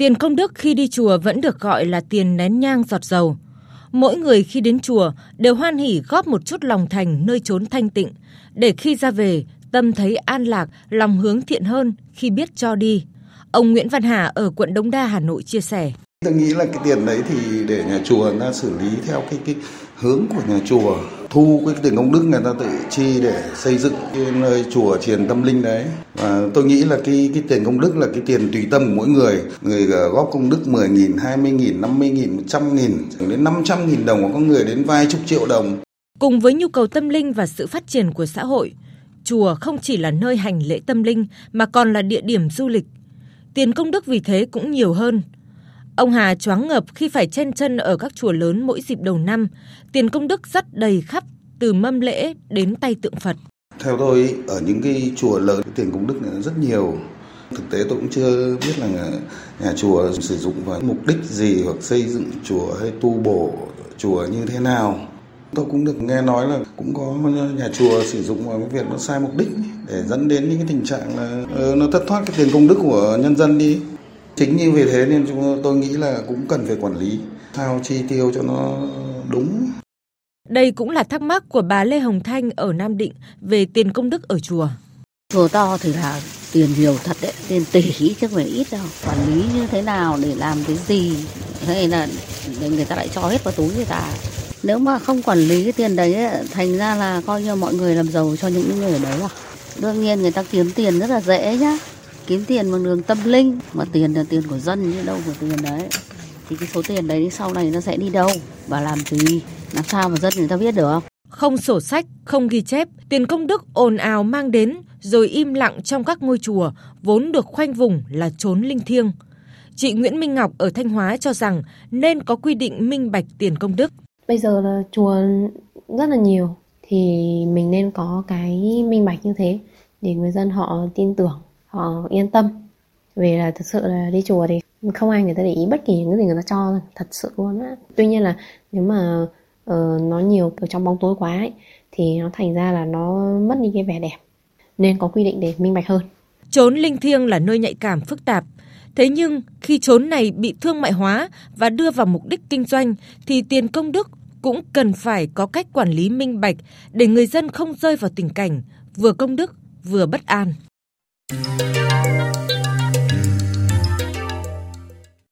Tiền công đức khi đi chùa vẫn được gọi là tiền nén nhang giọt dầu. Mỗi người khi đến chùa đều hoan hỉ góp một chút lòng thành nơi chốn thanh tịnh, để khi ra về, tâm thấy an lạc, lòng hướng thiện hơn khi biết cho đi. Ông Nguyễn Văn Hà ở quận Đống Đa, Hà Nội chia sẻ. Tôi nghĩ là cái tiền đấy thì để nhà chùa nó xử lý theo cái cái hướng của nhà chùa thu cái tiền công đức người ta tự chi để xây dựng cái nơi chùa triền tâm linh đấy. Và tôi nghĩ là cái cái tiền công đức là cái tiền tùy tâm của mỗi người. Người ờ, góp công đức 10 nghìn 20 nghìn 50 nghìn 100 nghìn đến 500 nghìn đồng có người đến vài chục triệu đồng. Cùng với nhu cầu tâm linh và sự phát triển của xã hội, chùa không chỉ là nơi hành lễ tâm linh mà còn là địa điểm du lịch. Tiền công đức vì thế cũng nhiều hơn. Ông Hà choáng ngợp khi phải chen chân ở các chùa lớn mỗi dịp đầu năm, tiền công đức rất đầy khắp từ mâm lễ đến tay tượng Phật. Theo tôi, ở những cái chùa lớn tiền công đức này rất nhiều. Thực tế tôi cũng chưa biết là nhà chùa sử dụng vào mục đích gì hoặc xây dựng chùa hay tu bổ chùa như thế nào. Tôi cũng được nghe nói là cũng có nhà chùa sử dụng vào cái việc nó sai mục đích để dẫn đến những cái tình trạng là ờ, nó thất thoát cái tiền công đức của nhân dân đi. Chính như vì thế nên chúng tôi nghĩ là cũng cần phải quản lý sao chi tiêu cho nó đúng. Đây cũng là thắc mắc của bà Lê Hồng Thanh ở Nam Định về tiền công đức ở chùa. Chùa to thì là tiền nhiều thật đấy, tiền tỷ chứ không phải ít đâu. Quản lý như thế nào để làm cái gì hay là để người ta lại cho hết vào túi người ta. Nếu mà không quản lý cái tiền đấy thành ra là coi như mọi người làm giàu cho những người ở đấy à. Đương nhiên người ta kiếm tiền rất là dễ nhá kiếm tiền bằng đường tâm linh. Mà tiền là tiền của dân chứ đâu của tiền đấy. Thì cái số tiền đấy sau này nó sẽ đi đâu? Và làm gì? Làm sao mà dân người ta biết được? Không sổ sách, không ghi chép, tiền công đức ồn ào mang đến rồi im lặng trong các ngôi chùa vốn được khoanh vùng là trốn linh thiêng. Chị Nguyễn Minh Ngọc ở Thanh Hóa cho rằng nên có quy định minh bạch tiền công đức. Bây giờ là chùa rất là nhiều thì mình nên có cái minh bạch như thế để người dân họ tin tưởng họ yên tâm vì là thực sự là đi chùa thì không ai người ta để ý bất kỳ những cái gì người ta cho thật sự luôn á tuy nhiên là nếu mà uh, nó nhiều ở trong bóng tối quá ấy, thì nó thành ra là nó mất đi cái vẻ đẹp nên có quy định để minh bạch hơn Trốn linh thiêng là nơi nhạy cảm phức tạp. Thế nhưng khi trốn này bị thương mại hóa và đưa vào mục đích kinh doanh thì tiền công đức cũng cần phải có cách quản lý minh bạch để người dân không rơi vào tình cảnh vừa công đức vừa bất an. Thank you.